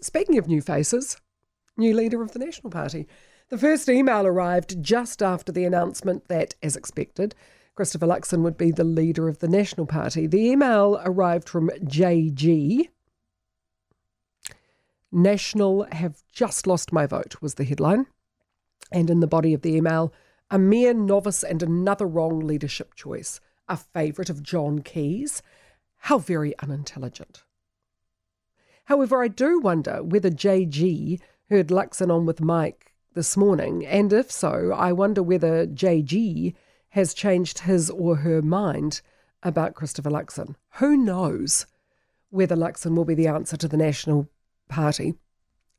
speaking of new faces, new leader of the National Party. The first email arrived just after the announcement that, as expected, Christopher Luxon would be the leader of the National Party. The email arrived from JG. National have just lost my vote, was the headline. And in the body of the email, a mere novice and another wrong leadership choice, a favourite of John Key's. How very unintelligent. However, I do wonder whether JG heard Luxon on with Mike this morning, and if so, I wonder whether JG has changed his or her mind about Christopher Luxon. Who knows whether Luxon will be the answer to the National Party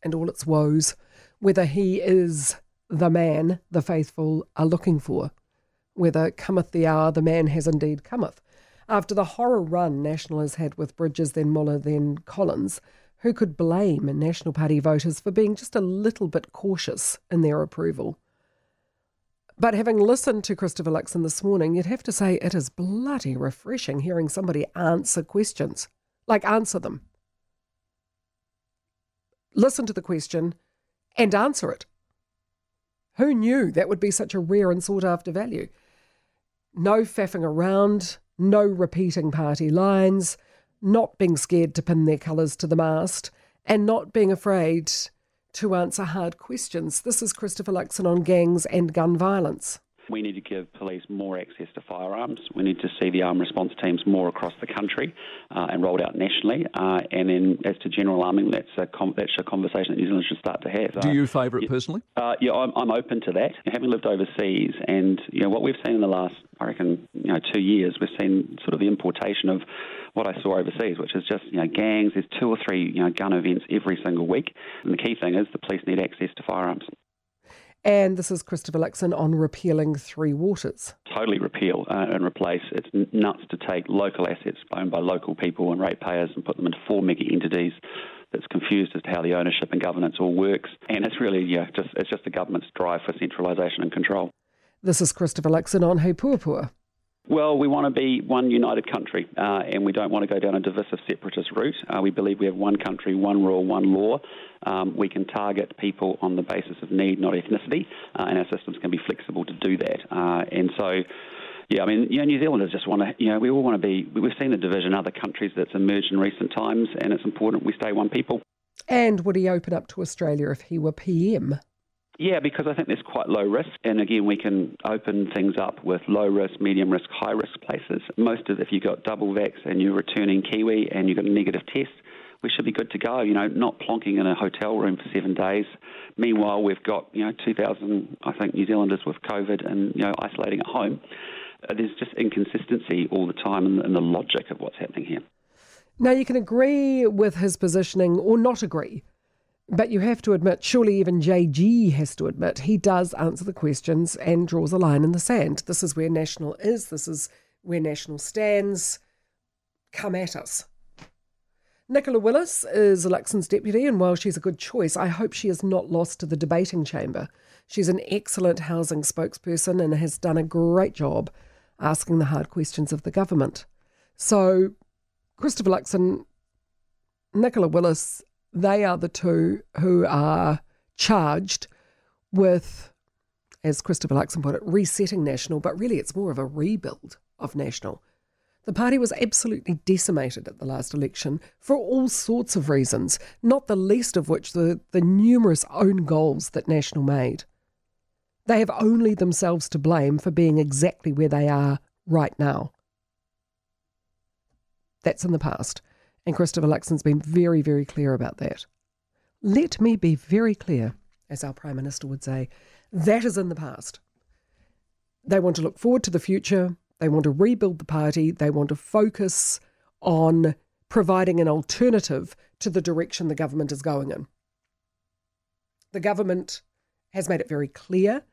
and all its woes, whether he is the man the faithful are looking for, whether cometh the hour the man has indeed cometh. After the horror run National has had with Bridges, then Muller, then Collins, who could blame National Party voters for being just a little bit cautious in their approval? But having listened to Christopher Luxon this morning, you'd have to say it is bloody refreshing hearing somebody answer questions. Like, answer them. Listen to the question and answer it. Who knew that would be such a rare and sought after value? No faffing around, no repeating party lines, not being scared to pin their colours to the mast, and not being afraid to answer hard questions. This is Christopher Luxon on gangs and gun violence. We need to give police more access to firearms. We need to see the armed response teams more across the country uh, and rolled out nationally. Uh, and then, as to general arming, that's a com- that's a conversation that New Zealand should start to have. Do you favour it personally? Uh, yeah, I'm, I'm, open to that. Having lived overseas, and you know what we've seen in the last, I reckon, you know, two years, we've seen sort of the importation of what I saw overseas, which is just you know gangs. There's two or three you know gun events every single week, and the key thing is the police need access to firearms. And this is Christopher Luxon on repealing Three Waters. Totally repeal uh, and replace. It's nuts to take local assets owned by local people and ratepayers and put them into four mega entities that's confused as to how the ownership and governance all works. And it's really, yeah, just it's just the government's drive for centralisation and control. This is Christopher Luxon on He Puapua. Well, we want to be one united country, uh, and we don't want to go down a divisive separatist route. Uh, we believe we have one country, one rule, one law. Um, we can target people on the basis of need, not ethnicity, uh, and our systems can be flexible to do that. Uh, and so, yeah, I mean, you know, New Zealanders just want to, you know, we all want to be, we've seen the division in other countries that's emerged in recent times, and it's important we stay one people. And would he open up to Australia if he were PM? Yeah, because I think there's quite low risk, and again, we can open things up with low risk, medium risk, high risk places. Most of if you've got double vax and you're returning Kiwi and you've got a negative test, we should be good to go. You know, not plonking in a hotel room for seven days. Meanwhile, we've got you know 2,000, I think, New Zealanders with COVID and you know isolating at home. Uh, there's just inconsistency all the time in, in the logic of what's happening here. Now, you can agree with his positioning or not agree but you have to admit, surely even JG has to admit, he does answer the questions and draws a line in the sand. This is where National is, this is where National stands. Come at us. Nicola Willis is Luxon's deputy, and while she's a good choice, I hope she is not lost to the debating chamber. She's an excellent housing spokesperson and has done a great job asking the hard questions of the government. So, Christopher Luxon, Nicola Willis, they are the two who are charged with, as Christopher Luxon put it, resetting National, but really it's more of a rebuild of National. The party was absolutely decimated at the last election for all sorts of reasons, not the least of which the, the numerous own goals that National made. They have only themselves to blame for being exactly where they are right now. That's in the past. And Christopher Luxon's been very, very clear about that. Let me be very clear, as our Prime Minister would say, that is in the past. They want to look forward to the future. They want to rebuild the party. They want to focus on providing an alternative to the direction the government is going in. The government has made it very clear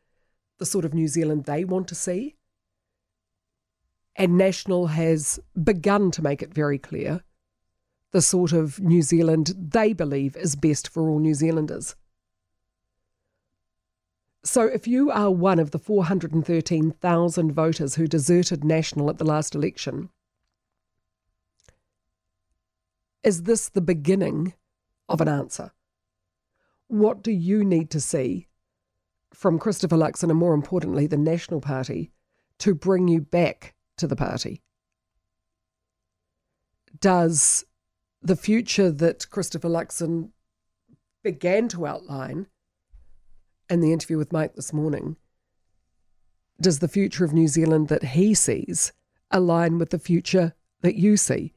the sort of New Zealand they want to see. And National has begun to make it very clear the sort of New Zealand they believe is best for all New Zealanders. So, if you are one of the 413,000 voters who deserted National at the last election, is this the beginning of an answer. What do you need to see from Christopher Luxon and more importantly, the National Party to bring you back to the party? Does the future that Christopher Luxon began to outline in the interview with Mike this morning, does the future of New Zealand that he sees align with the future that you see